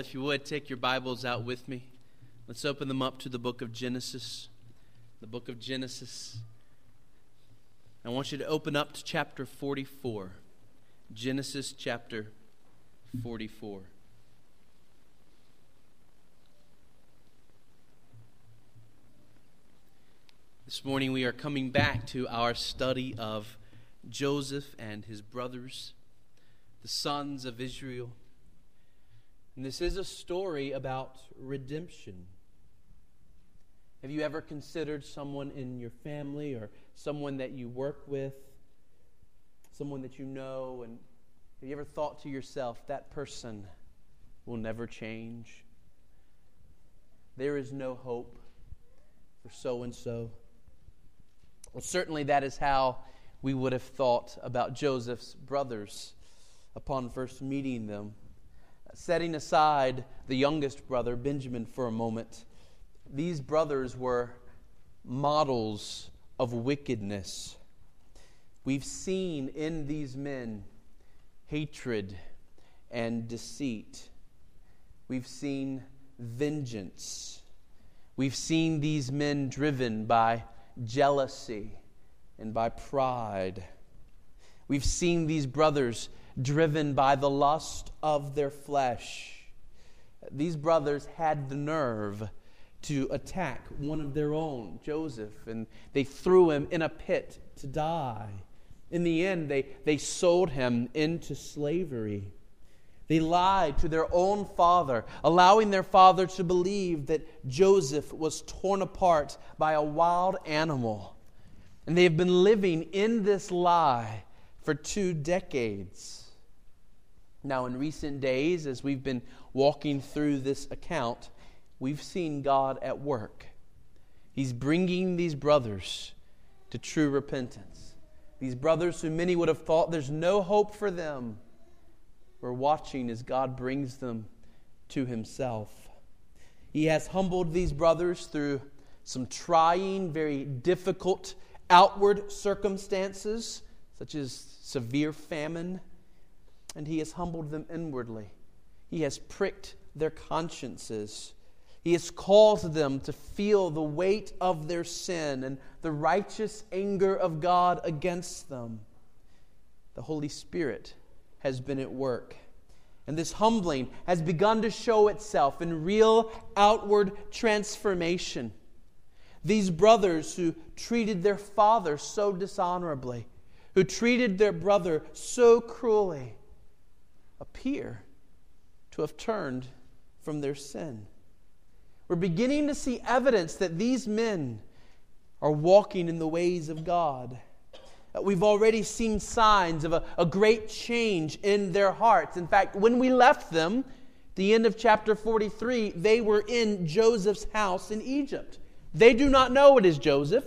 if you would, take your Bibles out with me. Let's open them up to the book of Genesis. The book of Genesis. I want you to open up to chapter 44. Genesis chapter 44. This morning we are coming back to our study of Joseph and his brothers, the sons of Israel. And this is a story about redemption. Have you ever considered someone in your family or someone that you work with, someone that you know, and have you ever thought to yourself, that person will never change? There is no hope for so and so. Well, certainly that is how we would have thought about Joseph's brothers upon first meeting them. Setting aside the youngest brother, Benjamin, for a moment, these brothers were models of wickedness. We've seen in these men hatred and deceit. We've seen vengeance. We've seen these men driven by jealousy and by pride. We've seen these brothers driven by the lust of their flesh. These brothers had the nerve to attack one of their own, Joseph, and they threw him in a pit to die. In the end, they, they sold him into slavery. They lied to their own father, allowing their father to believe that Joseph was torn apart by a wild animal. And they have been living in this lie for two decades. Now, in recent days, as we've been walking through this account, we've seen God at work. He's bringing these brothers to true repentance. These brothers who many would have thought there's no hope for them, we're watching as God brings them to Himself. He has humbled these brothers through some trying, very difficult outward circumstances, such as severe famine, and He has humbled them inwardly. He has pricked their consciences. He has caused them to feel the weight of their sin and the righteous anger of God against them. The Holy Spirit has been at work. And this humbling has begun to show itself in real outward transformation. These brothers who treated their father so dishonorably, who treated their brother so cruelly, appear to have turned from their sin. We're beginning to see evidence that these men are walking in the ways of God. Uh, we've already seen signs of a, a great change in their hearts. In fact, when we left them, the end of chapter 43, they were in Joseph's house in Egypt. They do not know it is Joseph.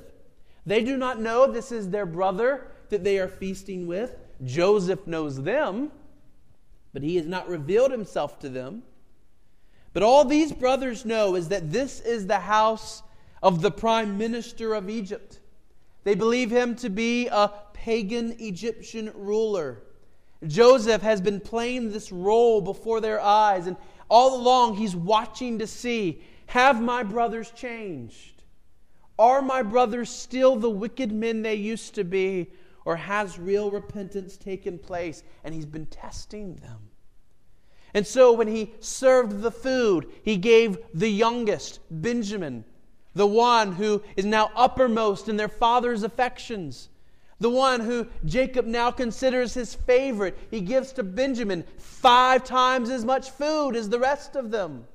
They do not know this is their brother that they are feasting with. Joseph knows them, but he has not revealed himself to them. But all these brothers know is that this is the house of the prime minister of Egypt. They believe him to be a pagan Egyptian ruler. Joseph has been playing this role before their eyes, and all along he's watching to see have my brothers changed? Are my brothers still the wicked men they used to be? Or has real repentance taken place? And he's been testing them. And so when he served the food, he gave the youngest, Benjamin, the one who is now uppermost in their father's affections, the one who Jacob now considers his favorite. He gives to Benjamin five times as much food as the rest of them.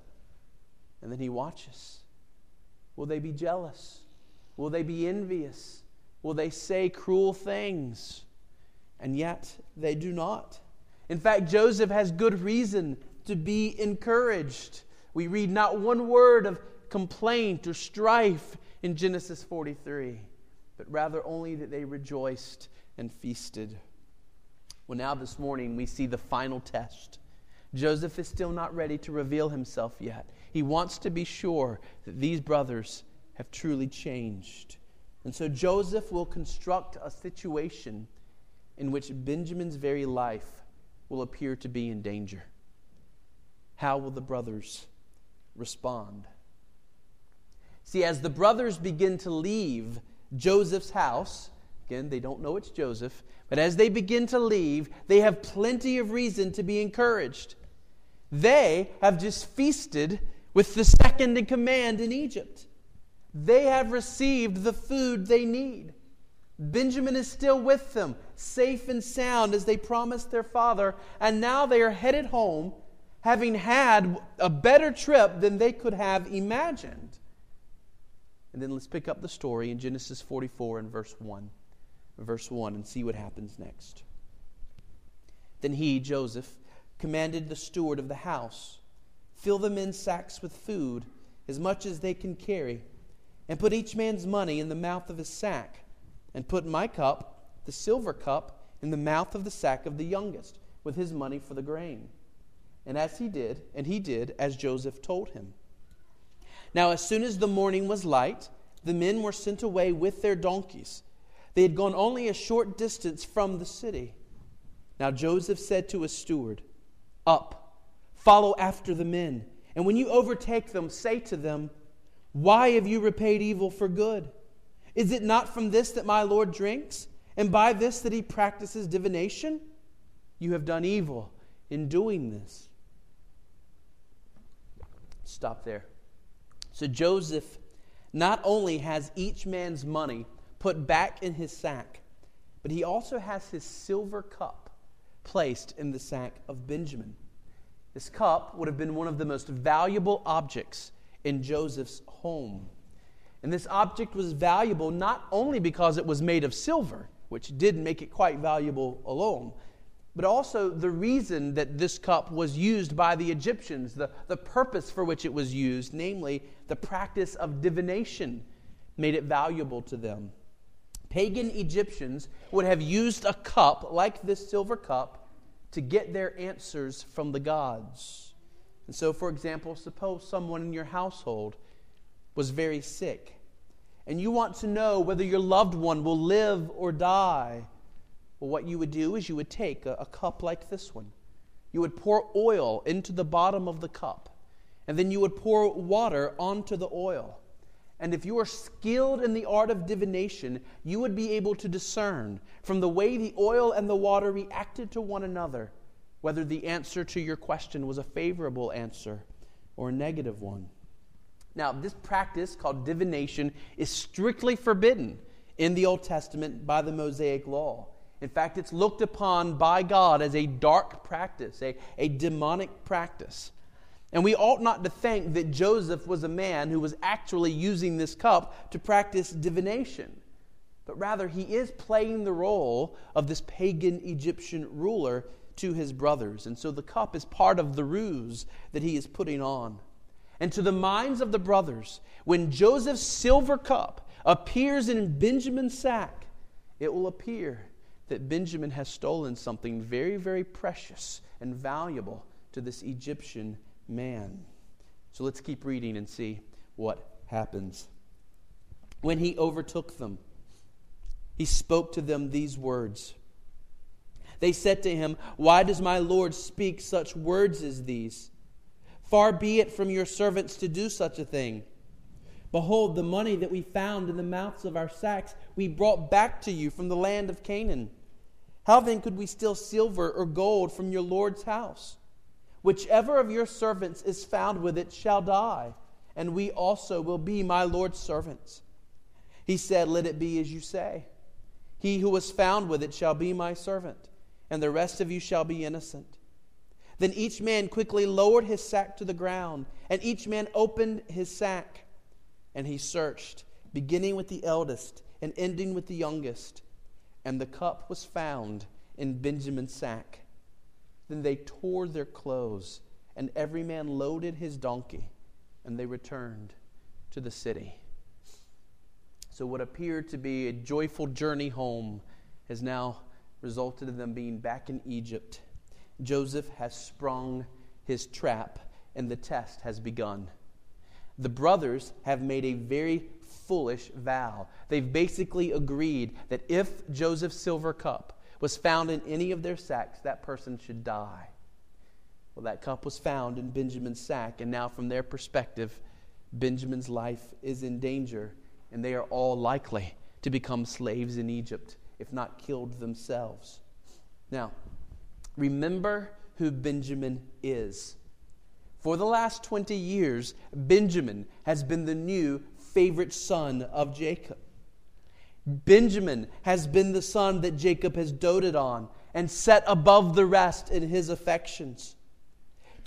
And then he watches. Will they be jealous? Will they be envious? Will they say cruel things? And yet they do not. In fact, Joseph has good reason to be encouraged. We read not one word of complaint or strife in Genesis 43, but rather only that they rejoiced and feasted. Well, now this morning we see the final test. Joseph is still not ready to reveal himself yet. He wants to be sure that these brothers have truly changed. And so Joseph will construct a situation in which Benjamin's very life will appear to be in danger. how will the brothers respond? See, as the brothers begin to leave Joseph's house, again, they don't know it's Joseph, but as they begin to leave, they have plenty of reason to be encouraged. They have just feasted with the second in command in Egypt. They have received the food they need. Benjamin is still with them, safe and sound as they promised their father, and now they are headed home, having had a better trip than they could have imagined. And then let's pick up the story in Genesis 44 and verse 1. Verse 1 and see what happens next. Then he, Joseph, commanded the steward of the house fill the men's sacks with food, as much as they can carry, and put each man's money in the mouth of his sack, and put my cup, the silver cup, in the mouth of the sack of the youngest, with his money for the grain. And as he did, and he did as Joseph told him. Now, as soon as the morning was light, the men were sent away with their donkeys. They had gone only a short distance from the city. Now Joseph said to his steward, Up, follow after the men, and when you overtake them, say to them, Why have you repaid evil for good? Is it not from this that my Lord drinks, and by this that he practices divination? You have done evil in doing this. Stop there. So Joseph not only has each man's money put back in his sack, but he also has his silver cup placed in the sack of Benjamin. This cup would have been one of the most valuable objects in Joseph's home. And this object was valuable not only because it was made of silver, which did make it quite valuable alone, but also the reason that this cup was used by the Egyptians, the, the purpose for which it was used, namely the practice of divination, made it valuable to them. Pagan Egyptians would have used a cup like this silver cup to get their answers from the gods. And so, for example, suppose someone in your household was very sick, and you want to know whether your loved one will live or die well, what you would do is you would take a, a cup like this one. You would pour oil into the bottom of the cup, and then you would pour water onto the oil. And if you are skilled in the art of divination, you would be able to discern from the way the oil and the water reacted to one another whether the answer to your question was a favorable answer or a negative one. Now, this practice called divination is strictly forbidden in the Old Testament by the Mosaic Law. In fact, it's looked upon by God as a dark practice, a, a demonic practice. And we ought not to think that Joseph was a man who was actually using this cup to practice divination, but rather he is playing the role of this pagan Egyptian ruler to his brothers. And so the cup is part of the ruse that he is putting on. And to the minds of the brothers, when Joseph's silver cup appears in Benjamin's sack, it will appear that Benjamin has stolen something very, very precious and valuable to this Egyptian man. So let's keep reading and see what happens. When he overtook them, he spoke to them these words. They said to him, Why does my Lord speak such words as these? Far be it from your servants to do such a thing. Behold, the money that we found in the mouths of our sacks we brought back to you from the land of Canaan. How then could we steal silver or gold from your Lord's house? Whichever of your servants is found with it shall die, and we also will be my Lord's servants. He said, Let it be as you say. He who was found with it shall be my servant, and the rest of you shall be innocent. Then each man quickly lowered his sack to the ground, and each man opened his sack. And he searched, beginning with the eldest and ending with the youngest and the cup was found in Benjamin's sack. Then they tore their clothes, and every man loaded his donkey, and they returned to the city. So, what appeared to be a joyful journey home has now resulted in them being back in Egypt. Joseph has sprung his trap, and the test has begun. The brothers have made a very foolish vow. They've basically agreed that if Joseph's silver cup was found in any of their sacks, that person should die. Well, that cup was found in Benjamin's sack, and now, from their perspective, Benjamin's life is in danger, and they are all likely to become slaves in Egypt, if not killed themselves. Now, remember who Benjamin is. For the last 20 years, Benjamin has been the new favorite son of Jacob. Benjamin has been the son that Jacob has doted on and set above the rest in his affections.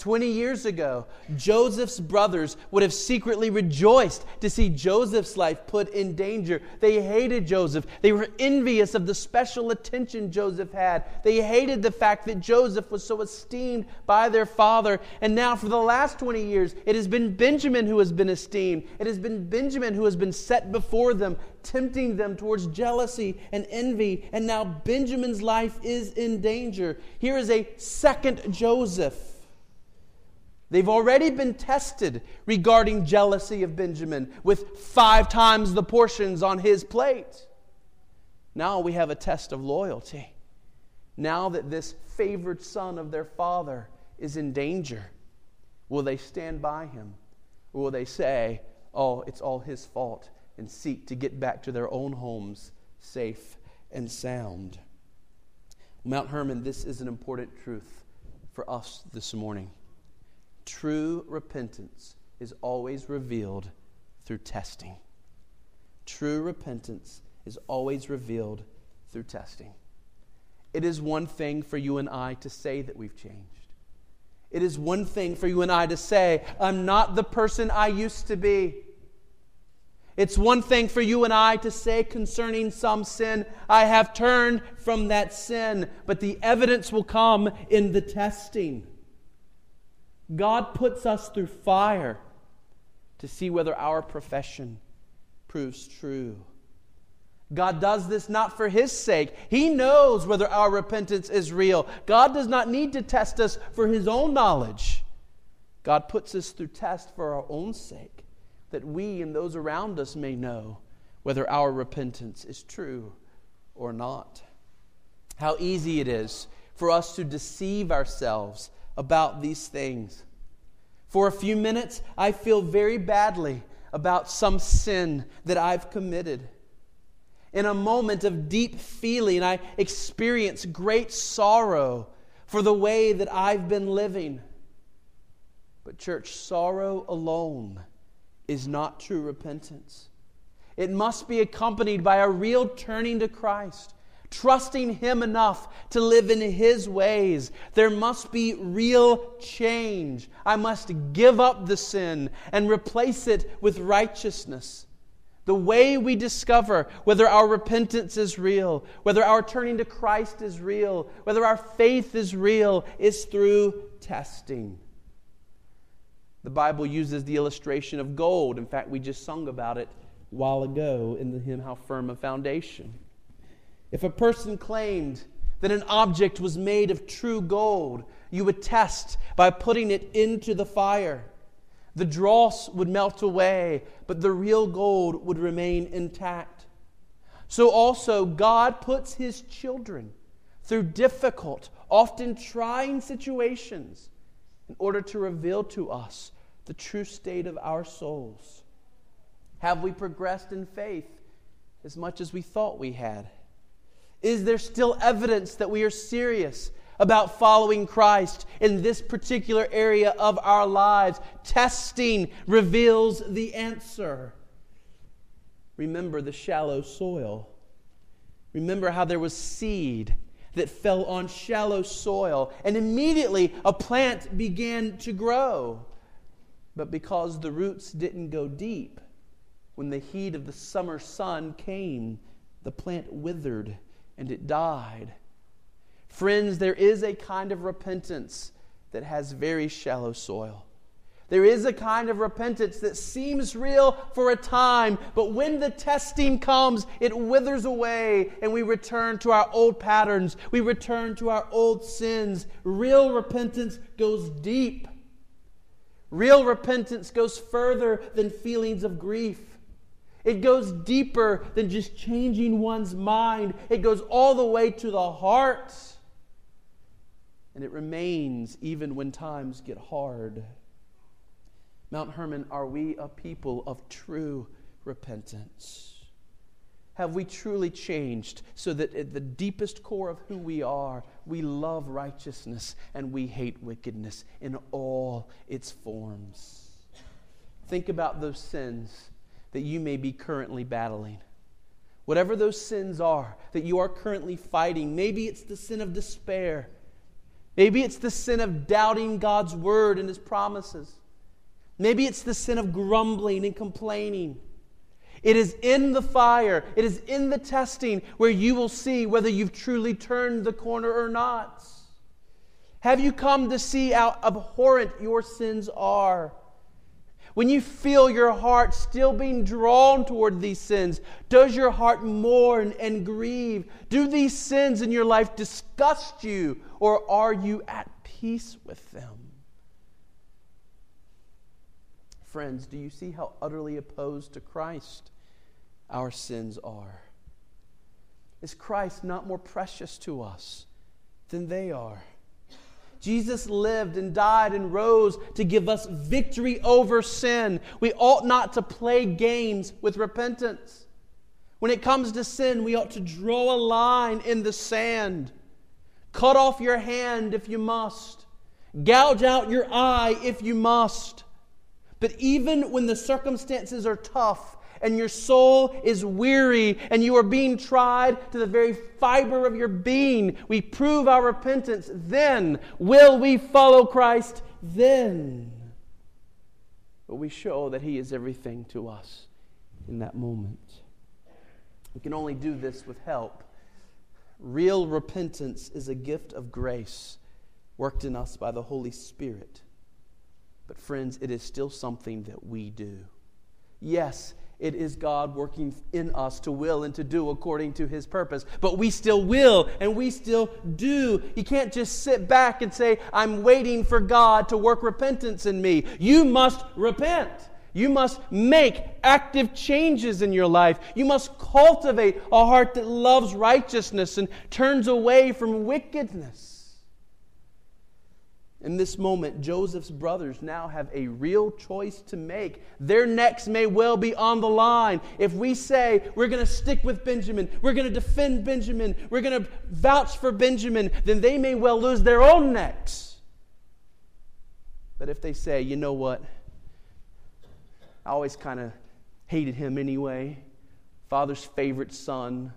20 years ago, Joseph's brothers would have secretly rejoiced to see Joseph's life put in danger. They hated Joseph. They were envious of the special attention Joseph had. They hated the fact that Joseph was so esteemed by their father. And now, for the last 20 years, it has been Benjamin who has been esteemed. It has been Benjamin who has been set before them, tempting them towards jealousy and envy. And now Benjamin's life is in danger. Here is a second Joseph They've already been tested regarding jealousy of Benjamin with five times the portions on his plate. Now we have a test of loyalty. Now that this favored son of their father is in danger, will they stand by him? Or will they say, oh, it's all his fault, and seek to get back to their own homes safe and sound? Mount Hermon, this is an important truth for us this morning. True repentance is always revealed through testing. True repentance is always revealed through testing. It is one thing for you and I to say that we've changed. It is one thing for you and I to say, I'm not the person I used to be. It's one thing for you and I to say concerning some sin, I have turned from that sin, but the evidence will come in the testing. God puts us through fire to see whether our profession proves true. God does this not for His sake. He knows whether our repentance is real. God does not need to test us for His own knowledge. God puts us through test for our own sake, that we and those around us may know whether our repentance is true or not. How easy it is for us to deceive ourselves about these things. For a few minutes, I feel very badly about some sin that I've committed. In a moment of deep feeling, I experience great sorrow for the way that I've been living. But, church, sorrow alone is not true repentance. It must be accompanied by a real turning to Christ trusting Him enough to live in His ways. There must be real change. I must give up the sin and replace it with righteousness. The way we discover whether our repentance is real, whether our turning to Christ is real, whether our faith is real, is through testing. The Bible uses the illustration of gold. In fact, we just sung about it a while ago in the hymn, How Firm a Foundation. If a person claimed that an object was made of true gold, you would test by putting it into the fire. The dross would melt away, but the real gold would remain intact. So also, God puts his children through difficult, often trying situations in order to reveal to us the true state of our souls. Have we progressed in faith as much as we thought we had? Is there still evidence that we are serious about following Christ in this particular area of our lives? Testing reveals the answer. Remember the shallow soil. Remember how there was seed that fell on shallow soil, and immediately a plant began to grow. But because the roots didn't go deep, when the heat of the summer sun came, the plant withered and it died. Friends, there is a kind of repentance that has very shallow soil. There is a kind of repentance that seems real for a time, but when the testing comes, it withers away and we return to our old patterns. We return to our old sins. Real repentance goes deep. Real repentance goes further than feelings of grief. It goes deeper than just changing one's mind, it goes all the way to the heart. and it remains even when times get hard. Mount Hermon, are we a people of true repentance? Have we truly changed so that at the deepest core of who we are, we love righteousness and we hate wickedness in all its forms? Think about those sins that you may be currently battling. Whatever those sins are that you are currently fighting, maybe it's the sin of despair. Maybe it's the sin of doubting God's word and his promises. Maybe it's the sin of grumbling and complaining. It is in the fire, it is in the testing where you will see whether you've truly turned the corner or not. Have you come to see how abhorrent your sins are? When you feel your heart still being drawn toward these sins, does your heart mourn and grieve? Do these sins in your life disgust you, or are you at peace with them? Friends, do you see how utterly opposed to Christ our sins are? Is Christ not more precious to us than they are? Jesus lived and died and rose to give us victory over sin. We ought not to play games with repentance. When it comes to sin, we ought to draw a line in the sand. Cut off your hand if you must. Gouge out your eye if you must. But even when the circumstances are tough and your soul is weary and you are being tried to the very fiber of your being, we prove our repentance. Then will we follow Christ. Then but we show that He is everything to us in that moment. We can only do this with help. Real repentance is a gift of grace worked in us by the Holy Spirit. But, friends, it is still something that we do. Yes, it is God working in us to will and to do according to his purpose. But we still will and we still do. You can't just sit back and say, I'm waiting for God to work repentance in me. You must repent. You must make active changes in your life. You must cultivate a heart that loves righteousness and turns away from wickedness. In this moment, Joseph's brothers now have a real choice to make. Their necks may well be on the line. If we say we're going to stick with Benjamin, we're going to defend Benjamin, we're going to vouch for Benjamin, then they may well lose their own necks. But if they say, you know what, I always kind of hated him anyway, father's favorite son,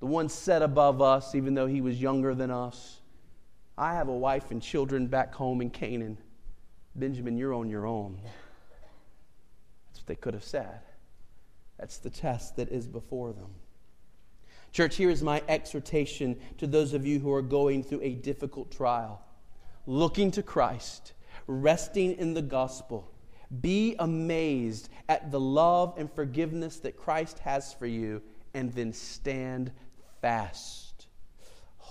the one set above us, even though he was younger than us I have a wife and children back home in Canaan. Benjamin, you're on your own. That's what they could have said. That's the test that is before them. Church, here is my exhortation to those of you who are going through a difficult trial, looking to Christ, resting in the gospel. Be amazed at the love and forgiveness that Christ has for you, and then stand fast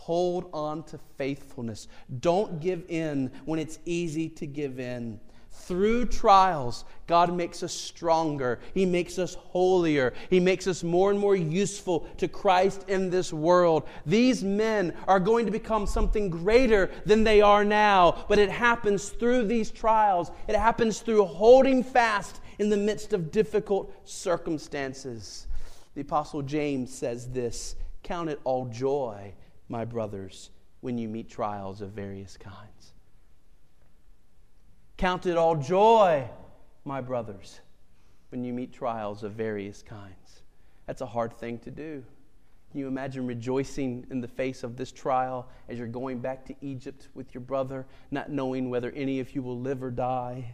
hold on to faithfulness. Don't give in when it's easy to give in. Through trials, God makes us stronger. He makes us holier. He makes us more and more useful to Christ in this world. These men are going to become something greater than they are now, but it happens through these trials. It happens through holding fast in the midst of difficult circumstances. The Apostle James says this Count it all joy my brothers, when you meet trials of various kinds. Count it all joy, my brothers, when you meet trials of various kinds. That's a hard thing to do. Can you imagine rejoicing in the face of this trial as you're going back to Egypt with your brother, not knowing whether any of you will live or die?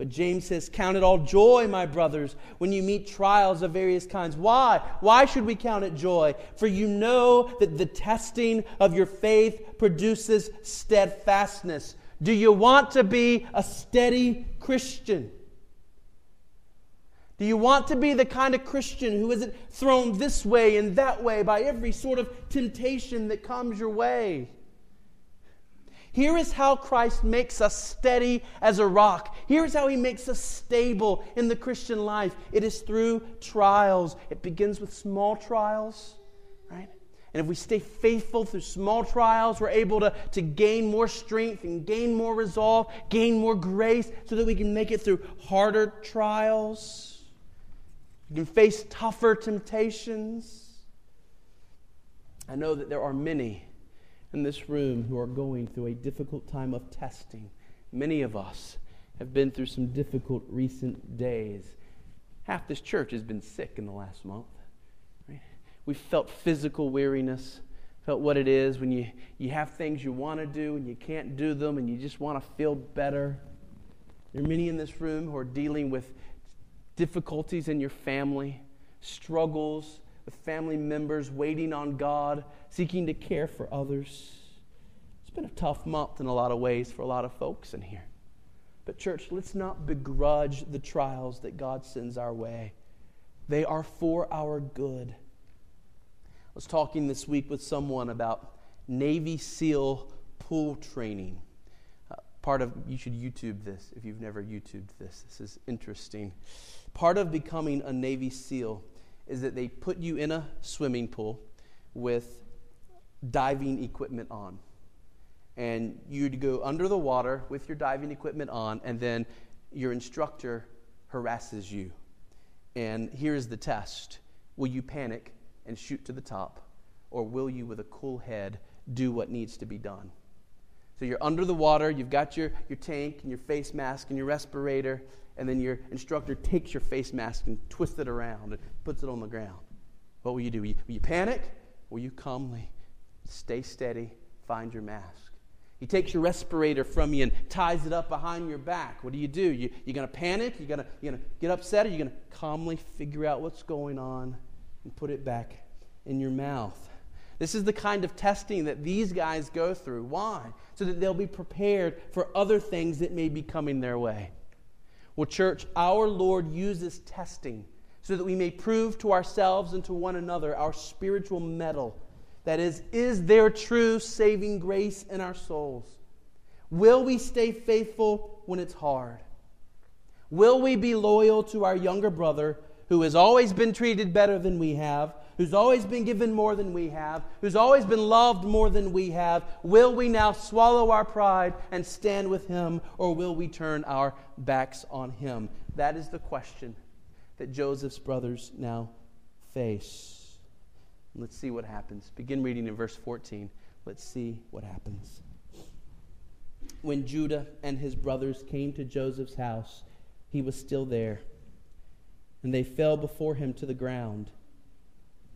But James says, Count it all joy, my brothers, when you meet trials of various kinds. Why? Why should we count it joy? For you know that the testing of your faith produces steadfastness. Do you want to be a steady Christian? Do you want to be the kind of Christian who isn't thrown this way and that way by every sort of temptation that comes your way? Here is how Christ makes us steady as a rock. Here is how he makes us stable in the Christian life. It is through trials. It begins with small trials, right? And if we stay faithful through small trials, we're able to, to gain more strength and gain more resolve, gain more grace so that we can make it through harder trials. We can face tougher temptations. I know that there are many in this room who are going through a difficult time of testing. Many of us have been through some difficult recent days. Half this church has been sick in the last month. Right? We've felt physical weariness, felt what it is when you, you have things you want to do and you can't do them and you just want to feel better. There are many in this room who are dealing with difficulties in your family, struggles with family members, waiting on God, seeking to care for others. It's been a tough month in a lot of ways for a lot of folks in here. But, church, let's not begrudge the trials that God sends our way. They are for our good. I was talking this week with someone about Navy SEAL pool training. Uh, part of, you should YouTube this if you've never YouTubed this. This is interesting. Part of becoming a Navy SEAL is that they put you in a swimming pool with diving equipment on and you'd go under the water with your diving equipment on, and then your instructor harasses you. And here's the test Will you panic and shoot to the top, or will you, with a cool head, do what needs to be done? So you're under the water, you've got your, your tank and your face mask and your respirator, and then your instructor takes your face mask and twists it around and puts it on the ground. What will you do? Will you, will you panic? Will you calmly stay steady, find your mask? He takes your respirator from you and ties it up behind your back. What do you do? You, you're going to panic? You're going you to get upset? Or you're going to calmly figure out what's going on and put it back in your mouth? This is the kind of testing that these guys go through. Why? So that they'll be prepared for other things that may be coming their way. Well, church, our Lord uses testing so that we may prove to ourselves and to one another our spiritual metal. That is, is there true saving grace in our souls? Will we stay faithful when it's hard? Will we be loyal to our younger brother who has always been treated better than we have, who's always been given more than we have, who's always been loved more than we have? Will we now swallow our pride and stand with him, or will we turn our backs on him? That is the question that Joseph's brothers now face. Let's see what happens. Begin reading in verse 14. Let's see what happens. When Judah and his brothers came to Joseph's house, he was still there, and they fell before him to the ground.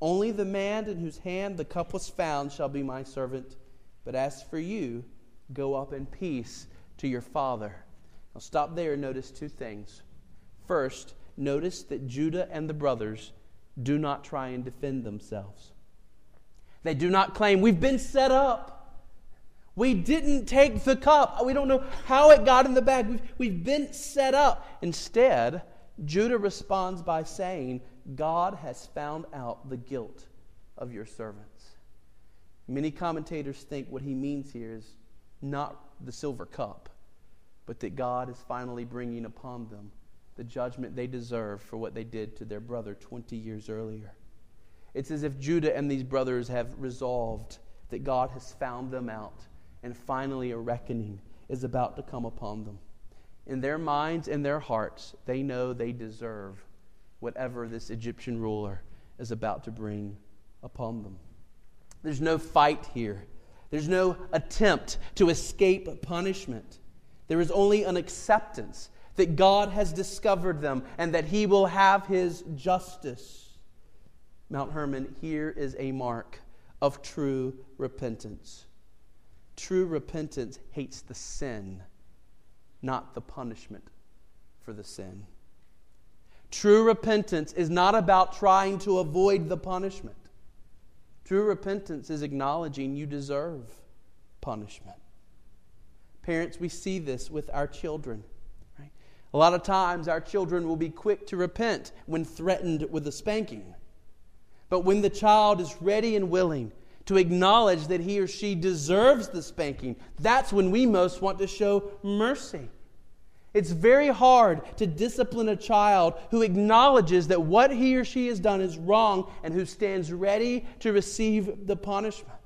Only the man in whose hand the cup was found shall be my servant. But as for you, go up in peace to your father. I'll stop there and notice two things. First, notice that Judah and the brothers do not try and defend themselves. They do not claim, We've been set up. We didn't take the cup. We don't know how it got in the bag. We've, we've been set up. Instead, Judah responds by saying, God has found out the guilt of your servants. Many commentators think what he means here is not the silver cup, but that God is finally bringing upon them the judgment they deserve for what they did to their brother 20 years earlier. It's as if Judah and these brothers have resolved that God has found them out, and finally a reckoning is about to come upon them. In their minds and their hearts, they know they deserve whatever this Egyptian ruler is about to bring upon them. There's no fight here. There's no attempt to escape punishment. There is only an acceptance that God has discovered them and that he will have his justice. Mount Hermon, here is a mark of true repentance. True repentance hates the sin, not the punishment for the sin. True repentance is not about trying to avoid the punishment. True repentance is acknowledging you deserve punishment. Parents, we see this with our children. Right? A lot of times, our children will be quick to repent when threatened with a spanking. But when the child is ready and willing to acknowledge that he or she deserves the spanking, that's when we most want to show mercy. It's very hard to discipline a child who acknowledges that what he or she has done is wrong and who stands ready to receive the punishment.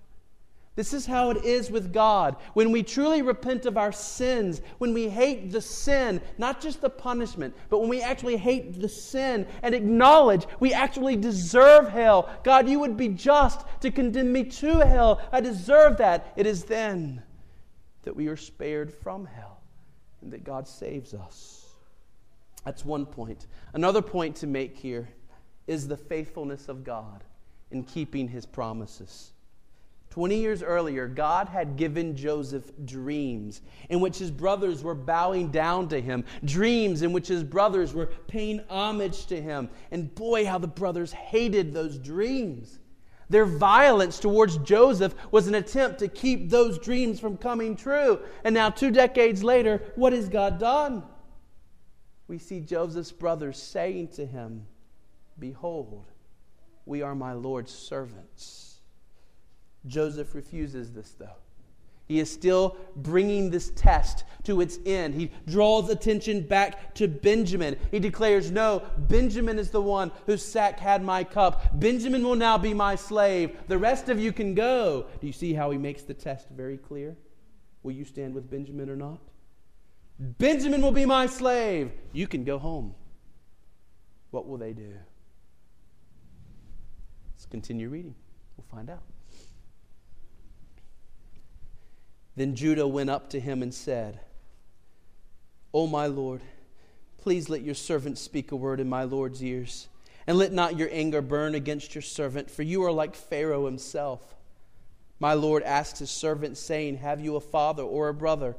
This is how it is with God. When we truly repent of our sins, when we hate the sin, not just the punishment, but when we actually hate the sin and acknowledge we actually deserve hell. God, you would be just to condemn me to hell. I deserve that. It is then that we are spared from hell and that God saves us. That's one point. Another point to make here is the faithfulness of God in keeping his promises. 20 years earlier, God had given Joseph dreams in which his brothers were bowing down to him, dreams in which his brothers were paying homage to him. And boy, how the brothers hated those dreams. Their violence towards Joseph was an attempt to keep those dreams from coming true. And now, two decades later, what has God done? We see Joseph's brothers saying to him, Behold, we are my Lord's servants. Joseph refuses this, though. He is still bringing this test to its end. He draws attention back to Benjamin. He declares, No, Benjamin is the one whose sack had my cup. Benjamin will now be my slave. The rest of you can go. Do you see how he makes the test very clear? Will you stand with Benjamin or not? Benjamin will be my slave. You can go home. What will they do? Let's continue reading. We'll find out. Then Judah went up to him and said, O my Lord, please let your servant speak a word in my Lord's ears, and let not your anger burn against your servant, for you are like Pharaoh himself. My Lord asked his servant, saying, Have you a father or a brother?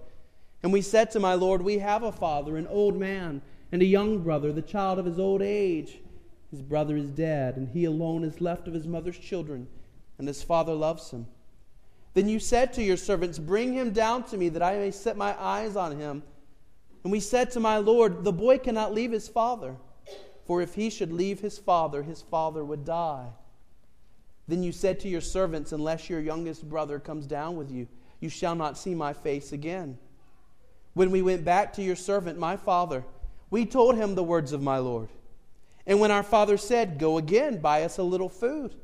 And we said to my Lord, We have a father, an old man, and a young brother, the child of his old age. His brother is dead, and he alone is left of his mother's children, and his father loves him. Then you said to your servants, Bring him down to me, that I may set my eyes on him. And we said to my Lord, The boy cannot leave his father, for if he should leave his father, his father would die. Then you said to your servants, Unless your youngest brother comes down with you, you shall not see my face again. When we went back to your servant, my father, we told him the words of my Lord. And when our father said, Go again, buy us a little food,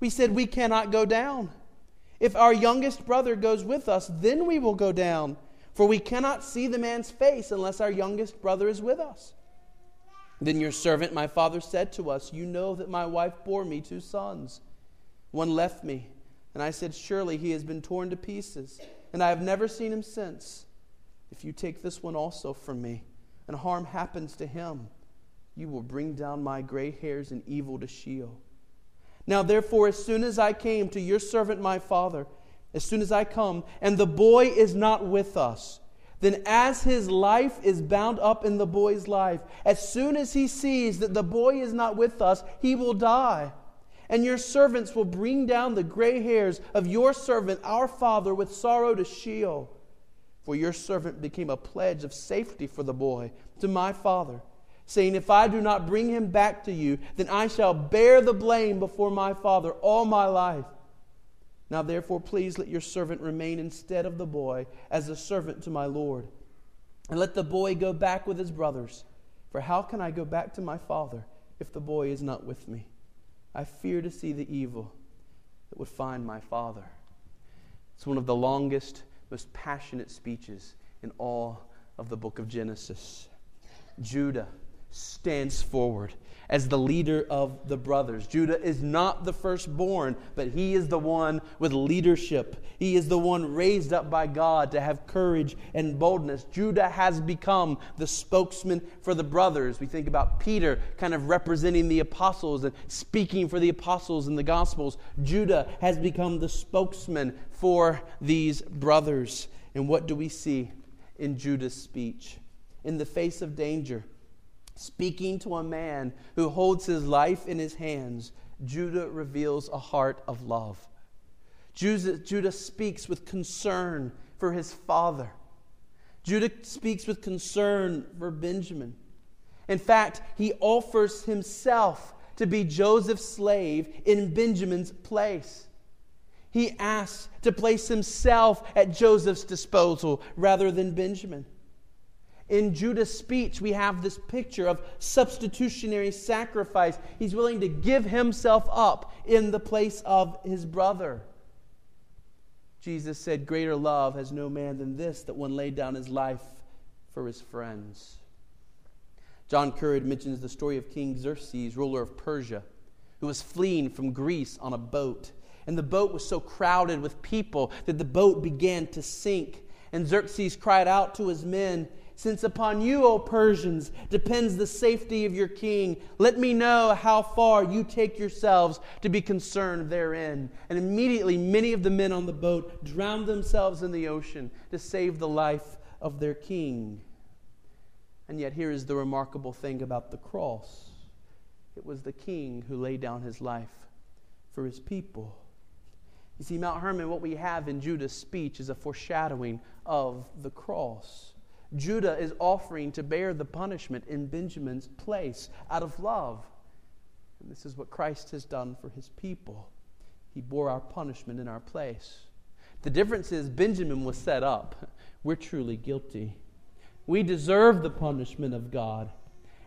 we said, We cannot go down. If our youngest brother goes with us, then we will go down, for we cannot see the man's face unless our youngest brother is with us. Then your servant, my father, said to us, You know that my wife bore me two sons. One left me, and I said, Surely he has been torn to pieces, and I have never seen him since. If you take this one also from me, and harm happens to him, you will bring down my gray hairs and evil to Sheol. Now, therefore, as soon as I came to your servant my father, as soon as I come, and the boy is not with us, then as his life is bound up in the boy's life, as soon as he sees that the boy is not with us, he will die. And your servants will bring down the gray hairs of your servant, our father, with sorrow to Sheol. For your servant became a pledge of safety for the boy to my father saying, If I do not bring him back to you, then I shall bear the blame before my father all my life. Now, therefore, please let your servant remain instead of the boy as a servant to my Lord. And let the boy go back with his brothers. For how can I go back to my father if the boy is not with me? I fear to see the evil that would find my father. It's one of the longest, most passionate speeches in all of the book of Genesis. Judah stands forward as the leader of the brothers. Judah is not the firstborn, but he is the one with leadership. He is the one raised up by God to have courage and boldness. Judah has become the spokesman for the brothers. We think about Peter kind of representing the apostles and speaking for the apostles in the Gospels. Judah has become the spokesman for these brothers. And what do we see in Judah's speech? In the face of danger, speaking to a man who holds his life in his hands, Judah reveals a heart of love. Judah, Judah speaks with concern for his father. Judah speaks with concern for Benjamin. In fact, he offers himself to be Joseph's slave in Benjamin's place. He asks to place himself at Joseph's disposal rather than Benjamin. In Judah's speech, we have this picture of substitutionary sacrifice. He's willing to give himself up in the place of his brother. Jesus said, Greater love has no man than this, that one laid down his life for his friends. John Currid mentions the story of King Xerxes, ruler of Persia, who was fleeing from Greece on a boat. And the boat was so crowded with people that the boat began to sink. And Xerxes cried out to his men, Since upon you, O Persians, depends the safety of your king, let me know how far you take yourselves to be concerned therein. And immediately many of the men on the boat drowned themselves in the ocean to save the life of their king. And yet, here is the remarkable thing about the cross it was the king who laid down his life for his people. You see, Mount Hermon, what we have in Judah's speech is a foreshadowing of the cross. Judah is offering to bear the punishment in Benjamin's place out of love. And this is what Christ has done for his people. He bore our punishment in our place. The difference is Benjamin was set up. We're truly guilty. We deserve the punishment of God.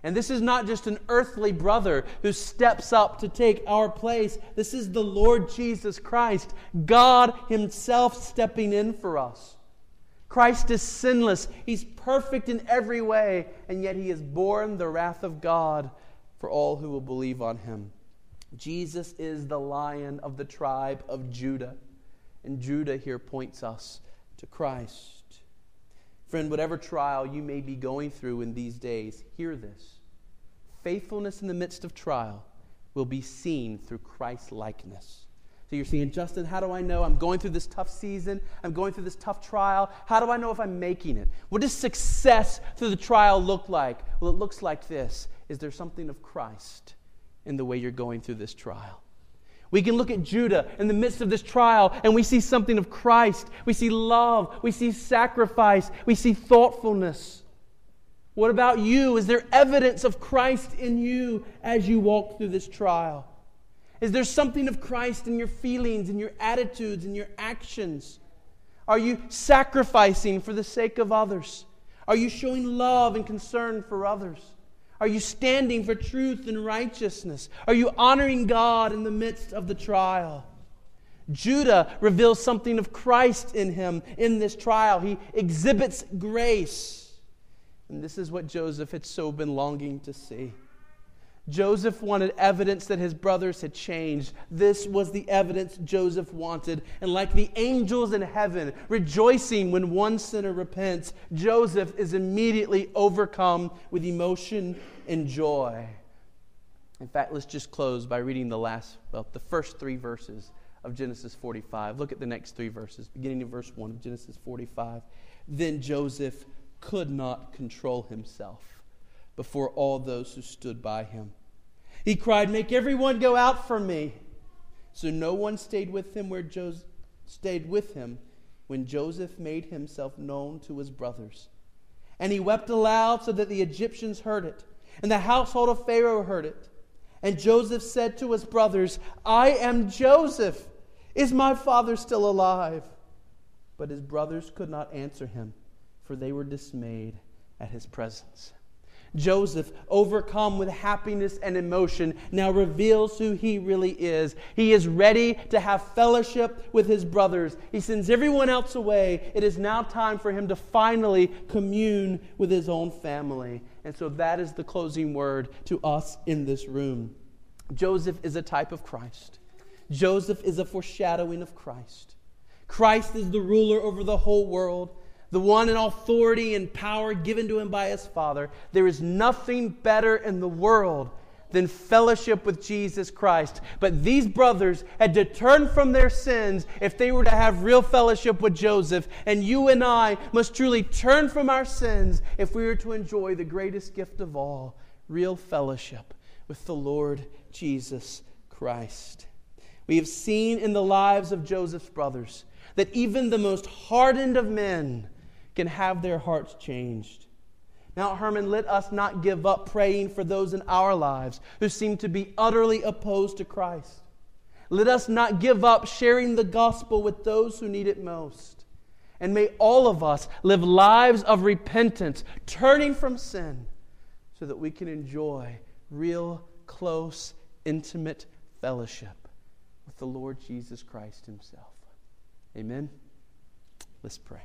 And this is not just an earthly brother who steps up to take our place. This is the Lord Jesus Christ, God Himself stepping in for us. Christ is sinless, He's perfect in every way, and yet He has borne the wrath of God for all who will believe on Him. Jesus is the lion of the tribe of Judah, and Judah here points us to Christ. Friend, whatever trial you may be going through in these days, hear this. Faithfulness in the midst of trial will be seen through Christ likeness. So you're saying, Justin, how do I know I'm going through this tough season? I'm going through this tough trial. How do I know if I'm making it? What does success through the trial look like? Well, it looks like this. Is there something of Christ in the way you're going through this trial? We can look at Judah in the midst of this trial and we see something of Christ. We see love. We see sacrifice. We see thoughtfulness. What about you? Is there evidence of Christ in you as you walk through this trial? Is there something of Christ in your feelings, in your attitudes, in your actions? Are you sacrificing for the sake of others? Are you showing love and concern for others? Are you standing for truth and righteousness? Are you honoring God in the midst of the trial? Judah reveals something of Christ in him in this trial. He exhibits grace. And this is what Joseph had so been longing to see. Joseph wanted evidence that his brothers had changed. This was the evidence Joseph wanted. And like the angels in heaven rejoicing when one sinner repents, Joseph is immediately overcome with emotion and joy. In fact, let's just close by reading the last, well, the first three verses of Genesis 45. Look at the next three verses, beginning in verse 1 of Genesis 45. Then Joseph could not control himself before all those who stood by him he cried, Make everyone go out from me. So no one stayed with him where Joseph stayed with him when Joseph made himself known to his brothers. And he wept aloud so that the Egyptians heard it, and the household of Pharaoh heard it. And Joseph said to his brothers, I am Joseph. Is my father still alive? But his brothers could not answer him, for they were dismayed at his presence. Joseph, overcome with happiness and emotion, now reveals who he really is. He is ready to have fellowship with his brothers. He sends everyone else away. It is now time for him to finally commune with his own family. And so that is the closing word to us in this room. Joseph is a type of Christ, Joseph is a foreshadowing of Christ. Christ is the ruler over the whole world the one in authority and power given to him by his Father. There is nothing better in the world than fellowship with Jesus Christ. But these brothers had to turn from their sins if they were to have real fellowship with Joseph. And you and I must truly turn from our sins if we are to enjoy the greatest gift of all real fellowship with the Lord Jesus Christ. We have seen in the lives of Joseph's brothers that even the most hardened of men can have their hearts changed. Now, Herman, let us not give up praying for those in our lives who seem to be utterly opposed to Christ. Let us not give up sharing the gospel with those who need it most. And may all of us live lives of repentance, turning from sin, so that we can enjoy real, close, intimate fellowship with the Lord Jesus Christ Himself. Amen. Let's pray.